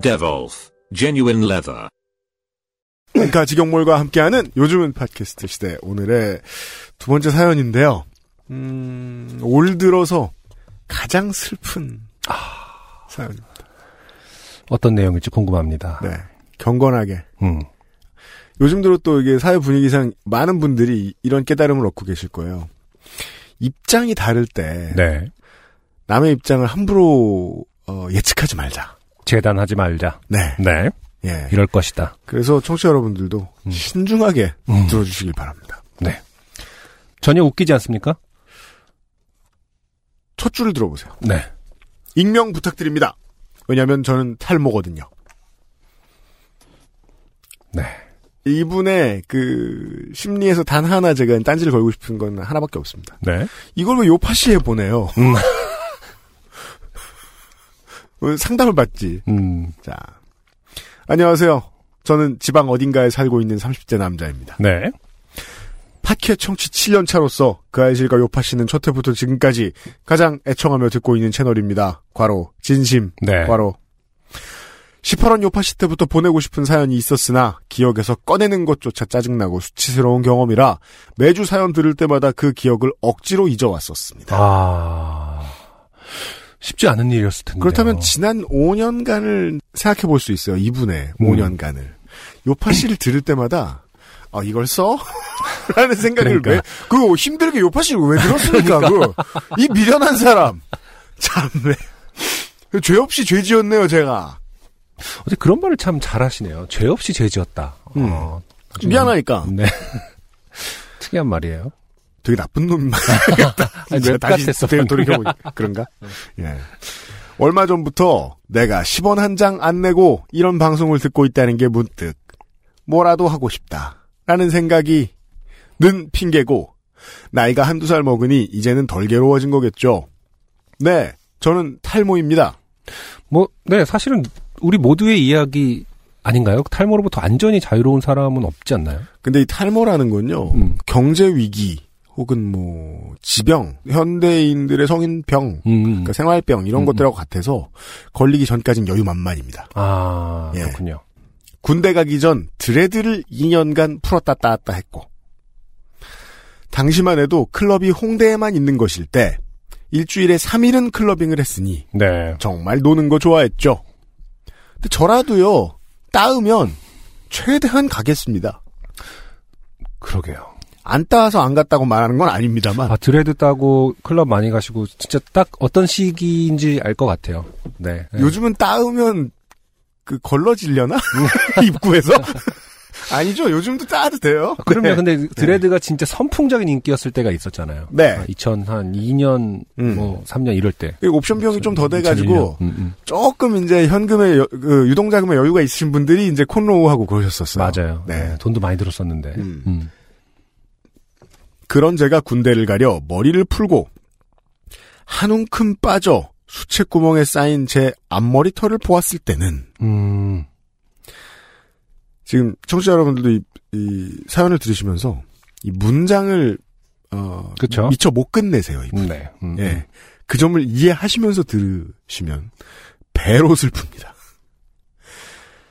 Devolf Genuine Leather. 그러니까 직영몰과 함께하는 요즘은 팟캐스트 시대 오늘의 두 번째 사연인데요. 음, 올 들어서 가장 슬픈 사연입니다. 어떤 내용일지 궁금합니다. 네, 경건하게. 음. 요즘 들어 또 이게 사회 분위기상 많은 분들이 이런 깨달음을 얻고 계실 거예요. 입장이 다를 때 네. 남의 입장을 함부로 어, 예측하지 말자. 재단하지 말자. 네, 네. 예. 이럴 것이다. 그래서 청취자 여러분들도 음. 신중하게 음. 들어주시길 바랍니다. 전혀 웃기지 않습니까? 첫 줄을 들어보세요. 네. 익명 부탁드립니다. 왜냐하면 저는 탈모거든요. 네. 이분의 그 심리에서 단 하나 제가 딴지를 걸고 싶은 건 하나밖에 없습니다. 네. 이걸 왜 요파시에 보내요? 음. 왜 상담을 받지. 음. 자, 안녕하세요. 저는 지방 어딘가에 살고 있는 30대 남자입니다. 네. 팟캐 청취 7년 차로서 그 아이실과 요파 씨는 첫 해부터 지금까지 가장 애청하며 듣고 있는 채널입니다. 과로 진심 네. 과로 18원 요파시 때부터 보내고 싶은 사연이 있었으나 기억에서 꺼내는 것조차 짜증나고 수치스러운 경험이라 매주 사연 들을 때마다 그 기억을 억지로 잊어왔었습니다. 아. 쉽지 않은 일이었을 텐데. 그렇다면 지난 5년간을 생각해 볼 수 있어요. 이분의 음. 5년간을. 요파 씨를 들을 때마다 아 이걸 써? 라는 생각을 그러니까. 왜, 그 힘들게 요파 씨를 왜 들었습니까? 그, 이 미련한 사람. 참네. 죄 없이 죄 지었네요, 제가. 어제 그런 말을 참 잘하시네요. 죄 없이 죄 지었다. 음. 어, 미안하니까. 네. 특이한 말이에요. 되게 나쁜 진짜 웹 다시. 돌이켜보니 그런가? 예. 얼마 전부터 내가 10원 한 장 안 내고 이런 방송을 듣고 있다는 게 문득 뭐라도 하고 싶다. 라는 생각이 는 핑계고 나이가 한두 살 먹으니 이제는 덜 괴로워진 거겠죠. 네. 저는 탈모입니다. 뭐, 네, 사실은 우리 모두의 이야기 아닌가요? 탈모로부터 완전히 자유로운 사람은 없지 않나요? 근데 이 탈모라는 건요. 음. 경제 위기 혹은 뭐 지병, 현대인들의 성인 병, 음. 그러니까 생활병 이런 음, 것들하고 같아서 걸리기 전까지는 여유만만입니다. 아, 예. 그렇군요. 군대 가기 전 드레드를 2년간 풀었다 땄다 했고 당시만 해도 클럽이 홍대에만 있는 것일 때 일주일에 3일은 클러빙을 했으니 네. 정말 노는 거 좋아했죠. 근데 저라도요 따으면 최대한 가겠습니다. 그러게요. 안 따서 안 갔다고 말하는 건 아닙니다만 아, 드레드 따고 클럽 많이 가시고 진짜 딱 어떤 시기인지 알 것 같아요. 네. 네. 요즘은 따으면 그 걸러질려나 입구에서 아니죠. 요즘도 따도 돼요. 아, 그럼요. 네. 근데 드레드가 진짜 선풍적인 인기였을 때가 있었잖아요. 네. 아, 2002년, 음. 뭐 3년 이럴 때. 그 옵션 비용이 좀 더 돼가지고 2001년. 음, 음. 조금 이제 현금에 여- 그 유동자금에 여유가 있으신 분들이 이제 콘로우하고 그러셨었어요. 맞아요. 네. 네, 돈도 많이 들었었는데. 음. 음. 그런 제가 군대를 가려 머리를 풀고 한 움큼 빠져 수채구멍에 쌓인 제 앞머리털을 보았을 때는 음. 지금 청취자 여러분들도 이, 이 사연을 들으시면서 이 문장을 어 그쵸. 미처 못 끝내세요. 이분. 네. 음. 예. 그 점을 이해하시면서 들으시면 배로 슬픕니다.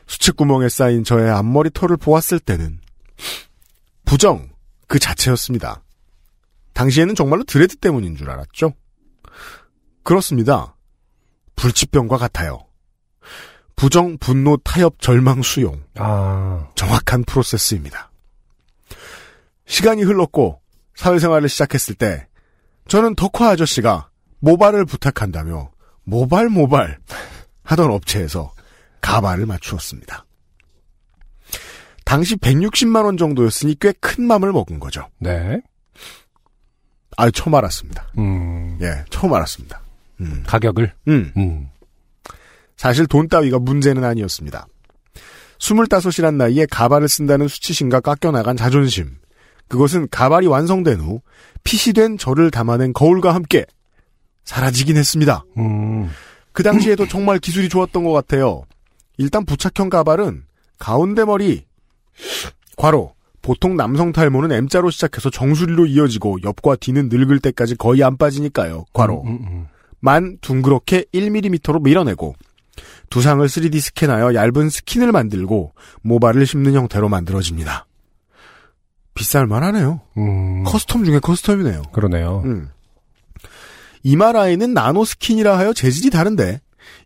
수채구멍에 쌓인 저의 앞머리 털을 보았을 때는 부정 그 자체였습니다. 당시에는 정말로 드레드 때문인 줄 알았죠. 그렇습니다. 불치병과 같아요. 부정, 분노, 타협, 절망, 수용. 아. 정확한 프로세스입니다. 시간이 흘렀고 사회생활을 시작했을 때 저는 덕화 아저씨가 모발을 부탁한다며 모발 모발 하던 업체에서 가발을 맞추었습니다. 당시 160만 원 정도였으니 꽤 큰 맘을 먹은 거죠. 네. 아, 처음 알았습니다. 음. 예, 처음 알았습니다. 음. 가격을. 음. 음. 사실 돈 따위가 문제는 아니었습니다. 25이란 나이에 가발을 쓴다는 수치심과 깎여나간 자존심. 그것은 가발이 완성된 후 핏이 된 저를 담아낸 거울과 함께 사라지긴 했습니다. 음. 그 당시에도 정말 기술이 좋았던 것 같아요. 일단 부착형 가발은 가운데 머리, 괄호, 보통 남성 탈모는 M자로 시작해서 정수리로 이어지고 옆과 뒤는 늙을 때까지 거의 안 빠지니까요. 괄호. 음, 음, 만 둥그렇게 1mm로 밀어내고 두상을 3D 스캔하여 얇은 skin을 만들고 모발을 심는 형태로 만들어집니다. 비쌀 만 하네요. 음. custom 중에 custom이네요. 그러네요. 음. 이마 라인은 나노 skin이라 하여 재질이 다른데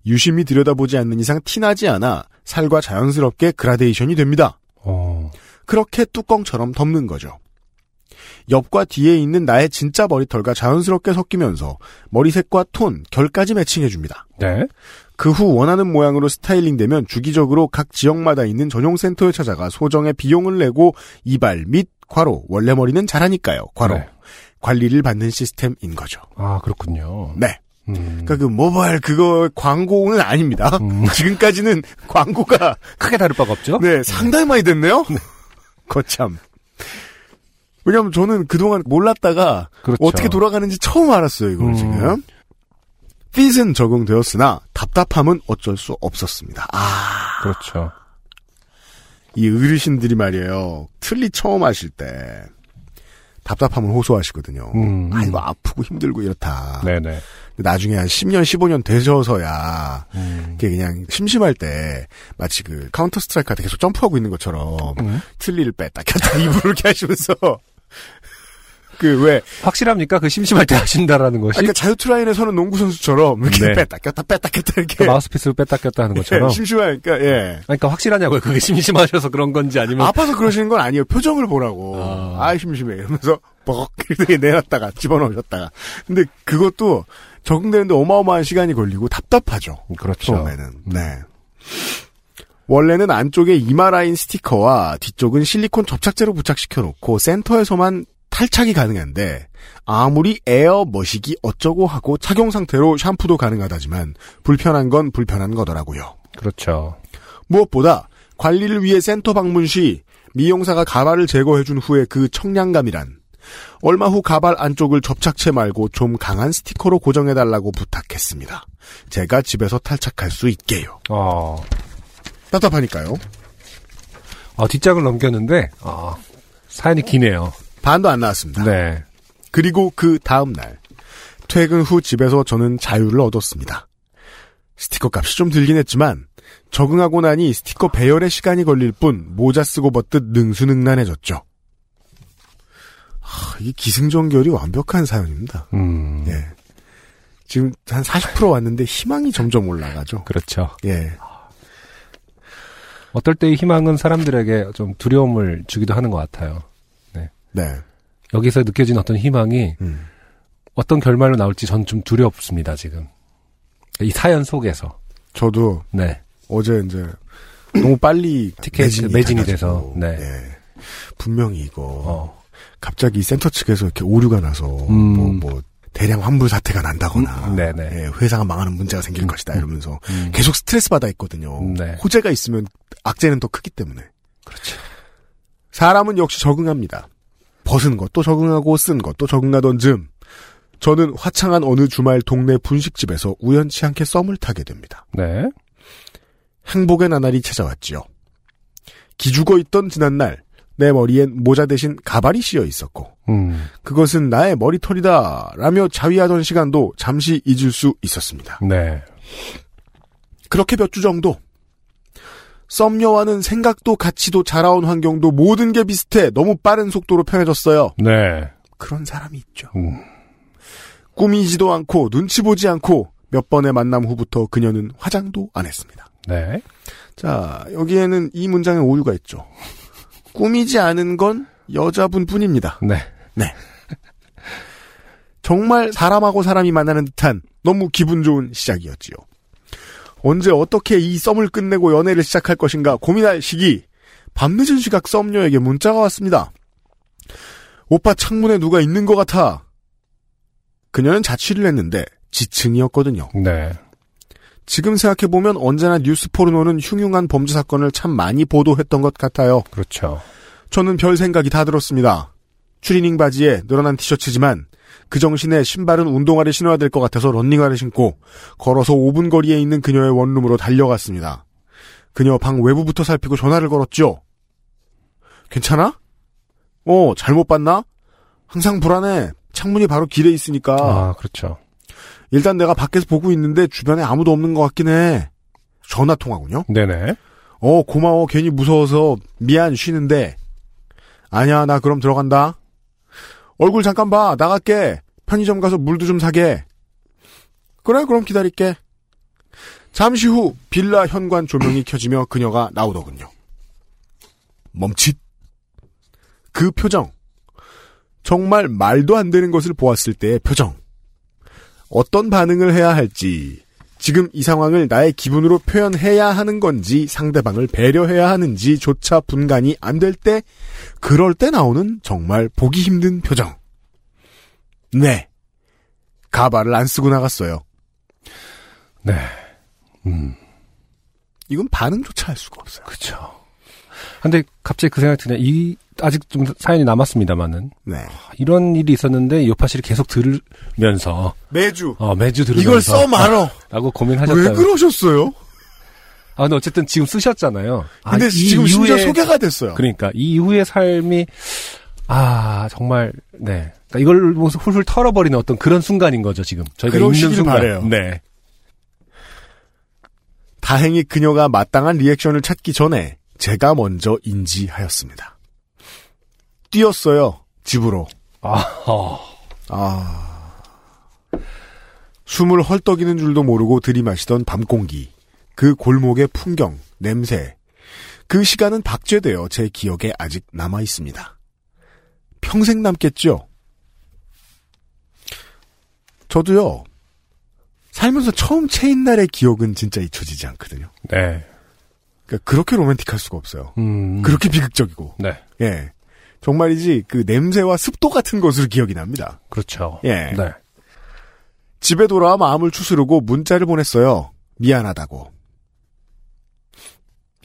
유심히 들여다보지 않는 이상 티나지 않아 살과 자연스럽게 그라데이션이 됩니다. 어. 그렇게 뚜껑처럼 덮는 거죠. 옆과 뒤에 있는 나의 진짜 머리털과 자연스럽게 섞이면서 머리색과 톤, 결까지 매칭해줍니다. 네. 그 후 원하는 모양으로 스타일링되면 주기적으로 각 지역마다 있는 전용 센터에 찾아가 소정의 비용을 내고 이발 및 괄호 원래 머리는 자라니까요. 괄호 네. 관리를 받는 시스템인 거죠. 아, 그렇군요. 네. 음. 그러니까 그 모바일 그거 광고는 아닙니다. 음. 지금까지는 광고가 크게 다를 바가 없죠? 네 상당히 많이 됐네요. 거참. 왜냐면 저는 그동안 몰랐다가 그렇죠. 어떻게 돌아가는지 처음 알았어요, 이걸 음. 지금. fit은 적응되었으나 답답함은 어쩔 수 없었습니다. 아, 그렇죠. 이 어르신들이 말이에요. 틀니 처음 하실 때 답답함을 호소하시거든요. 음. 아, 이거 아프고 힘들고 이렇다. 네네. 나중에 한 10년, 15년 되셔서야 음. 그게 그냥 심심할 때 마치 그 카운터 스트라이크 할때 계속 점프하고 있는 것처럼 음. 틀니를 뺐다 꼈다 입으로 이렇게 하시면서 그 왜 확실합니까? 그 심심할 때 하신다라는 것이? 그러니까 자유투라인에 서는 농구 선수처럼 이렇게 네. 뺐다 꼈다 뺐다 꼈다 이렇게 그 마우스피스를 뺐다 꼈다 하는 것처럼? 예, 심심하니까 예 그러니까 확실하냐고요? 그게 심심하셔서 그런 건지 아니면 아파서 그러시는 건 아니에요 표정을 보라고 아. 아, 심심해 이러면서 뻑 이렇게 내놨다가 집어넣으셨다가 근데 그것도 적응되는데 어마어마한 시간이 걸리고 답답하죠 그렇죠. 처음에는 네. 원래는 안쪽에 이마 라인 스티커와 뒤쪽은 실리콘 접착제로 부착시켜 놓고 센터에서만 탈착이 가능한데 아무리 에어 머시기 어쩌고 하고 착용 상태로 샴푸도 가능하다지만 불편한 건 불편한 거더라고요. 그렇죠. 무엇보다 관리를 위해 센터 방문 시 미용사가 가발을 제거해 준 후에 그 청량감이란 얼마 후 가발 안쪽을 접착체 말고 좀 강한 스티커로 고정해달라고 부탁했습니다. 제가 집에서 탈착할 수 있게요. 어, 답답하니까요. 어, 뒷장을 넘겼는데, 어, 사연이 기네요. 반도 안 나왔습니다. 네. 그리고 그 다음 날 퇴근 후 집에서 저는 자유를 얻었습니다. 스티커 값이 좀 들긴 했지만 적응하고 나니 스티커 배열에 시간이 걸릴 뿐 모자 쓰고 벗듯 능수능란해졌죠. 하, 이 기승전결이 완벽한 사연입니다. 음, 예. 지금 한 40% 왔는데 희망이 점점 올라가죠. 그렇죠. 예. 어떨 때이 희망은 사람들에게 좀 두려움을 주기도 하는 것 같아요. 네. 여기서 느껴진 어떤 희망이 음. 어떤 결말로 나올지 전 좀 두렵습니다, 지금. 이 사연 속에서. 저도 네. 어제 이제 너무 빨리 티켓 매진이 돼서, 돼가지고, 네. 예. 분명히 이거 어. 갑자기 센터 측에서 이렇게 오류가 나서 음. 뭐, 뭐 대량 환불 사태가 난다거나 음, 네네. 예, 회사가 망하는 문제가 생길 것이다 이러면서 음. 계속 스트레스 받아 있거든요. 네. 호재가 있으면 악재는 더 크기 때문에 그렇죠. 사람은 역시 적응합니다. 벗은 것도 적응하고 쓴 것도 적응하던 즈음 저는 화창한 어느 주말 동네 분식집에서 우연치 않게 썸을 타게 됩니다. 네. 행복의 나날이 찾아왔지요. 기죽어 있던 지난날 내 머리엔 모자 대신 가발이 씌어 있었고 음, 그것은 나의 머리털이다 라며 자위하던 시간도 잠시 잊을 수 있었습니다. 네. 그렇게 몇 주 정도 썸녀와는 생각도 가치도 자라온 환경도 모든 게 비슷해 너무 빠른 속도로 편해졌어요. 네. 그런 사람이 있죠. 음, 꾸미지도 않고 눈치 보지 않고 몇 번의 만남 후부터 그녀는 화장도 안 했습니다. 네. 자, 여기에는 이 문장에 오류가 있죠. 꾸미지 않은 건 여자분 뿐입니다. 네. 정말 사람하고 사람이 만나는 듯한 너무 기분 좋은 시작이었지요. 언제 어떻게 이 썸을 끝내고 연애를 시작할 것인가 고민할 시기, 밤늦은 시각 썸녀에게 문자가 왔습니다. 오빠 창문에 누가 있는 것 같아. 그녀는 자취를 했는데 지층이었거든요. 네. 지금 생각해보면 언제나 뉴스 포르노는 흉흉한 범죄 사건을 참 많이 보도했던 것 같아요. 그렇죠. 저는 별 생각이 다 들었습니다. 추리닝 바지에 늘어난 티셔츠지만 그 정신에 신발은 운동화를 신어야 될 것 같아서 런닝화를 신고 걸어서 5분 거리에 있는 그녀의 원룸으로 달려갔습니다. 그녀 방 외부부터 살피고 전화를 걸었죠. 괜찮아? 어, 잘못 봤나? 항상 불안해. 창문이 바로 길에 있으니까. 아, 그렇죠. 일단 내가 밖에서 보고 있는데 주변에 아무도 없는 것 같긴 해. 전화 통화군요. 네네. 어, 고마워. 괜히 무서워서 미안 쉬는데. 아니야, 나 그럼 들어간다. 얼굴 잠깐 봐. 나갈게. 편의점 가서 물도 좀 사게. 그래, 그럼 기다릴게. 잠시 후 빌라 현관 조명이 켜지며 그녀가 나오더군요. 멈칫. 그 표정. 정말 말도 안 되는 것을 보았을 때의 표정. 어떤 반응을 해야 할지, 지금 이 상황을 나의 기분으로 표현해야 하는 건지 상대방을 배려해야 하는지조차 분간이 안 될 때, 그럴 때 나오는 정말 보기 힘든 표정. 네. 가발을 안 쓰고 나갔어요. 네. 음, 이건 반응조차 할 수가 없어요. 그쵸. 근데 갑자기 그 생각이 드네. 이, 아직 좀 사연이 남았습니다만은. 네. 이런 일이 있었는데 요파씨를 계속 들으면서, 매주 어, 매주 들으면서. 이걸 써 말어. 라고 고민하셨다고. 왜 그러셨어요? 아, 근데 어쨌든 지금 쓰셨잖아요. 아, 근데 이 지금 심지어 소개가 됐어요. 그러니까 이 이후의 삶이 아 정말 네 그러니까 이걸 보면서 훌훌 털어버리는 어떤 그런 순간인 거죠 지금 저희가 있는 순간 바래요. 네 다행히 그녀가 마땅한 리액션을 찾기 전에 제가 먼저 인지하였습니다. 뛰었어요. 집으로. 아, 어. 아. 숨을 헐떡이는 줄도 모르고 들이마시던 밤 공기. 그 골목의 풍경, 냄새. 그 시간은 박제되어 제 기억에 아직 남아 있습니다. 평생 남겠죠? 저도요, 살면서 처음 체인 날의 기억은 진짜 잊혀지지 않거든요. 네. 그러니까 그렇게 로맨틱할 수가 없어요. 음. 그렇게 비극적이고. 네. 예. 정말이지 그 냄새와 습도 같은 것으로 기억이 납니다. 그렇죠. 예. 네. 집에 돌아와 마음을 추스르고 문자를 보냈어요. 미안하다고.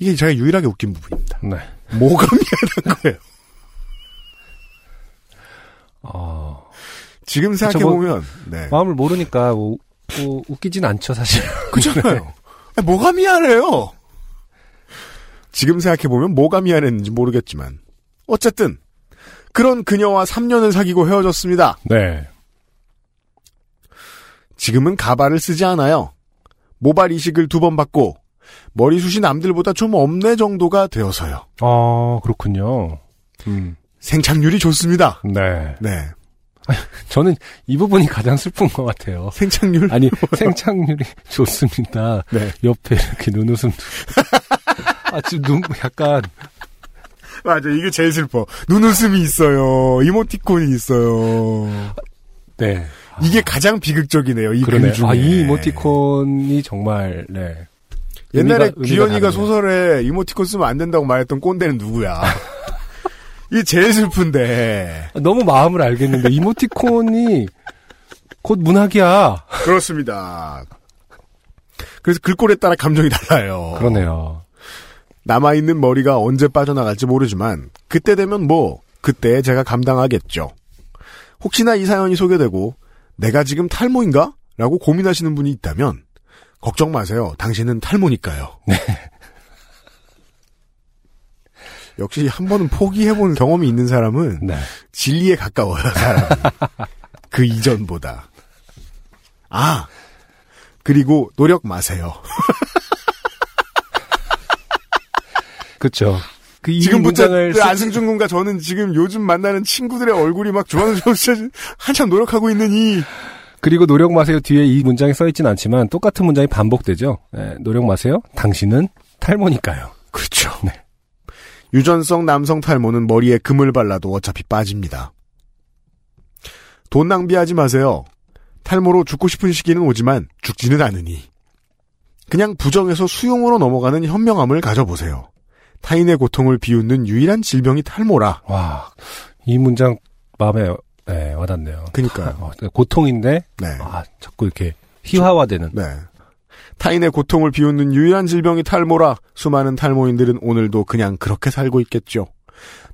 이게 제가 유일하게 웃긴 부분입니다. 네. 뭐가 미안한 거예요? 어, 지금 생각해 보면, 네. 마음을 모르니까 우, 우, 웃기진 않죠 사실. 그렇잖아요. 아니, 뭐가 미안해요? 지금 생각해 보면 뭐가 미안했는지 모르겠지만. 어쨌든, 그런 그녀와 3년을 사귀고 헤어졌습니다. 네. 지금은 가발을 쓰지 않아요. 모발 이식을 두 번 받고 머리숱이 남들보다 좀 없네 정도가 되어서요. 아 그렇군요. 음. 생착률이 좋습니다. 네. 네. 저는 이 부분이 가장 슬픈 것 같아요. 생착률? 아니 생착률이 좋습니다. 네. 옆에 이렇게 눈웃음. 아 지금 눈 약간 맞아. 이게 제일 슬퍼. 눈웃음이 있어요. 이모티콘이 있어요. 네. 이게 가장 비극적이네요. 이 그러네. 아, 이 이모티콘이 정말, 네. 옛날에 의미가- 의미가 귀현이가 다르네요. 소설에 이모티콘 쓰면 안 된다고 말했던 꼰대는 누구야? 이게 제일 슬픈데. 너무 마음을 알겠는데, 이모티콘이 곧 문학이야. 그렇습니다. 그래서 글꼴에 따라 감정이 달라요. 그러네요. 남아있는 머리가 언제 빠져나갈지 모르지만 그때 되면 뭐 그때 제가 감당하겠죠. 혹시나 이 사연이 소개되고 내가 지금 탈모인가? 라고 고민하시는 분이 있다면 걱정 마세요. 당신은 탈모니까요. 역시 한 번은 포기해본 경험이 있는 사람은 네. 진리에 가까워요. 사람이. 그 이전보다. 아 그리고 노력 마세요. 그쵸. 그이 지금부터 문장을 그 쓰- 안승준 군과 저는 지금 요즘 만나는 친구들의 얼굴이 막 주황주황 한참 노력하고 있는 이 그리고 노력 마세요 뒤에 이 문장이 써있진 않지만 똑같은 문장이 반복되죠. 네, 노력 마세요. 당신은 탈모니까요. 그렇죠. 네. 유전성 남성 탈모는 머리에 금을 발라도 어차피 빠집니다. 돈 낭비하지 마세요. 탈모로 죽고 싶은 시기는 오지만 죽지는 않으니. 그냥 부정에서 수용으로 넘어가는 현명함을 가져보세요. 타인의 고통을 비웃는 유일한 질병이 탈모라. 와, 이 문장 마음에 네, 와닿네요. 그니까요. 어, 고통인데 네. 아, 자꾸 이렇게 희화화되는. 네. 타인의 고통을 비웃는 유일한 질병이 탈모라 수많은 탈모인들은 오늘도 그냥 그렇게 살고 있겠죠.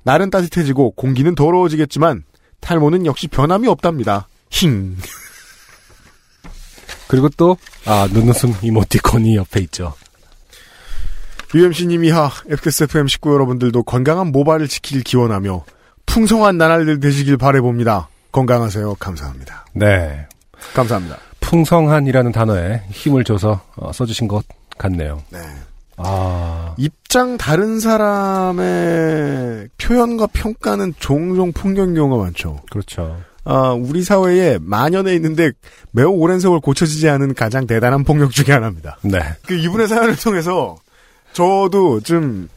날은 따뜻해지고 공기는 더러워지겠지만 탈모는 역시 변함이 없답니다. 힝. 그리고 또, 아, 눈웃음 이모티콘이 옆에 있죠. UMC님 이 하 FXFM 식구 여러분들도 건강한 모발을 지키길 기원하며 풍성한 나날들 되시길 바래봅니다. 건강하세요. 감사합니다. 네. 감사합니다. 풍성한이라는 단어에 힘을 줘서 어, 써주신 것 같네요. 네. 아, 입장 다른 사람의 표현과 평가는 종종 풍경 경우가 많죠. 그렇죠. 아, 우리 사회에 만연해 있는데 매우 오랜 세월 고쳐지지 않은 가장 대단한 폭력 중에 하나입니다. 네. 그 이분의 사연을 통해서 저도 좀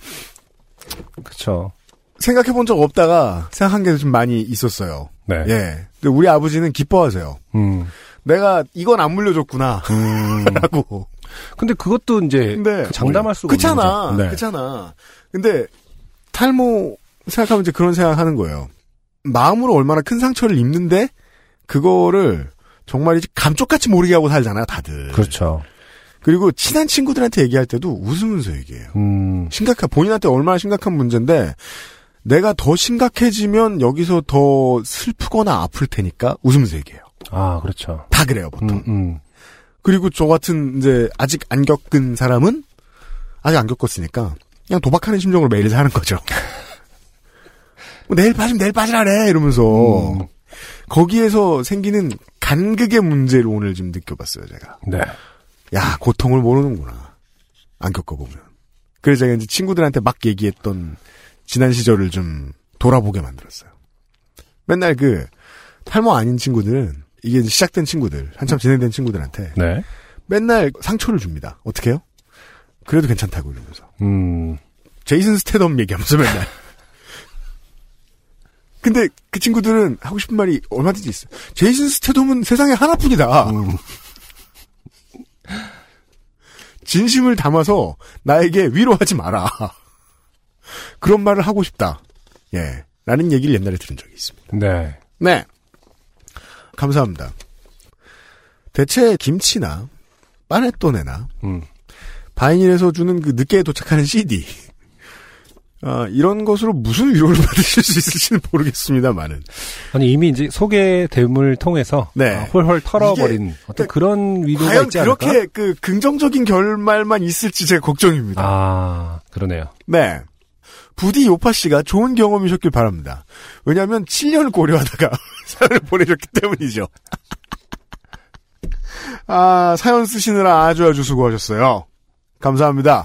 그렇죠. 생각해 본 적 없다가 생각한 게 좀 많이 있었어요. 네. 예. 근데 우리 아버지는 기뻐하세요. 음. 내가 이건 안 물려줬구나. 음. 라고. 근데 그것도 이제 근데 그 장담할 수가 그렇잖아. 네. 그렇잖아. 근데 탈모 생각하면 이제 그런 생각하는 거예요. 마음으로 얼마나 큰 상처를 입는데 그거를 정말 이제 감쪽같이 모르게 하고 살잖아요, 다들. 그렇죠. 그리고 친한 친구들한테 얘기할 때도 웃으면서 얘기해요. 음. 심각한 본인한테 얼마나 심각한 문제인데 내가 더 심각해지면 여기서 더 슬프거나 아플 테니까 웃으면서 얘기해요. 아, 그렇죠. 다 그래요, 보통. 음, 음. 그리고 저 같은 이제 아직 안 겪은 사람은 아직 안 겪었으니까 그냥 도박하는 심정으로 매일 사는 거죠. 뭐 내일 빠지면 내일 빠지라래 이러면서 음. 거기에서 생기는 간극의 문제를 오늘 좀 느껴봤어요 제가. 네. 야 고통을 모르는구나 안 겪어보면. 그래서 제가 이제 친구들한테 막 얘기했던 지난 시절을 좀 돌아보게 만들었어요. 맨날 그 탈모 아닌 친구들은 이게 이제 시작된 친구들 한참 진행된 친구들한테 네. 맨날 상처를 줍니다. 어떻게 해요? 그래도 괜찮다고 이러면서. 음. 제이슨 스테덤 얘기하면서 맨날. 근데 그 친구들은 하고 싶은 말이 얼마든지 있어요. 제이슨 스테덤은 세상에 하나뿐이다. 음. 진심을 담아서 나에게 위로하지 마라. 그런 말을 하고 싶다. 예. 라는 얘기를 옛날에 들은 적이 있습니다. 네. 네. 감사합니다. 대체 김치나 빠네또네나 음. 바이닐에서 주는 그 늦게 도착하는 CD. 아, 이런 것으로 무슨 위로를 받으실 수 있을지는 모르겠습니다만은. 아니 이미 이제 소개됨을 통해서 네. 아, 홀홀 털어버린 어떤 그러니까 그런 위로가 과연 있지 않을까? 그렇게 그 긍정적인 결말만 있을지 제가 걱정입니다. 아 그러네요. 네. 부디 요파 씨가 좋은 경험이셨길 바랍니다. 왜냐하면 7년을 고려하다가 사연을 보내셨기 때문이죠. 아, 사연 쓰시느라 아주 아주 수고하셨어요. 감사합니다.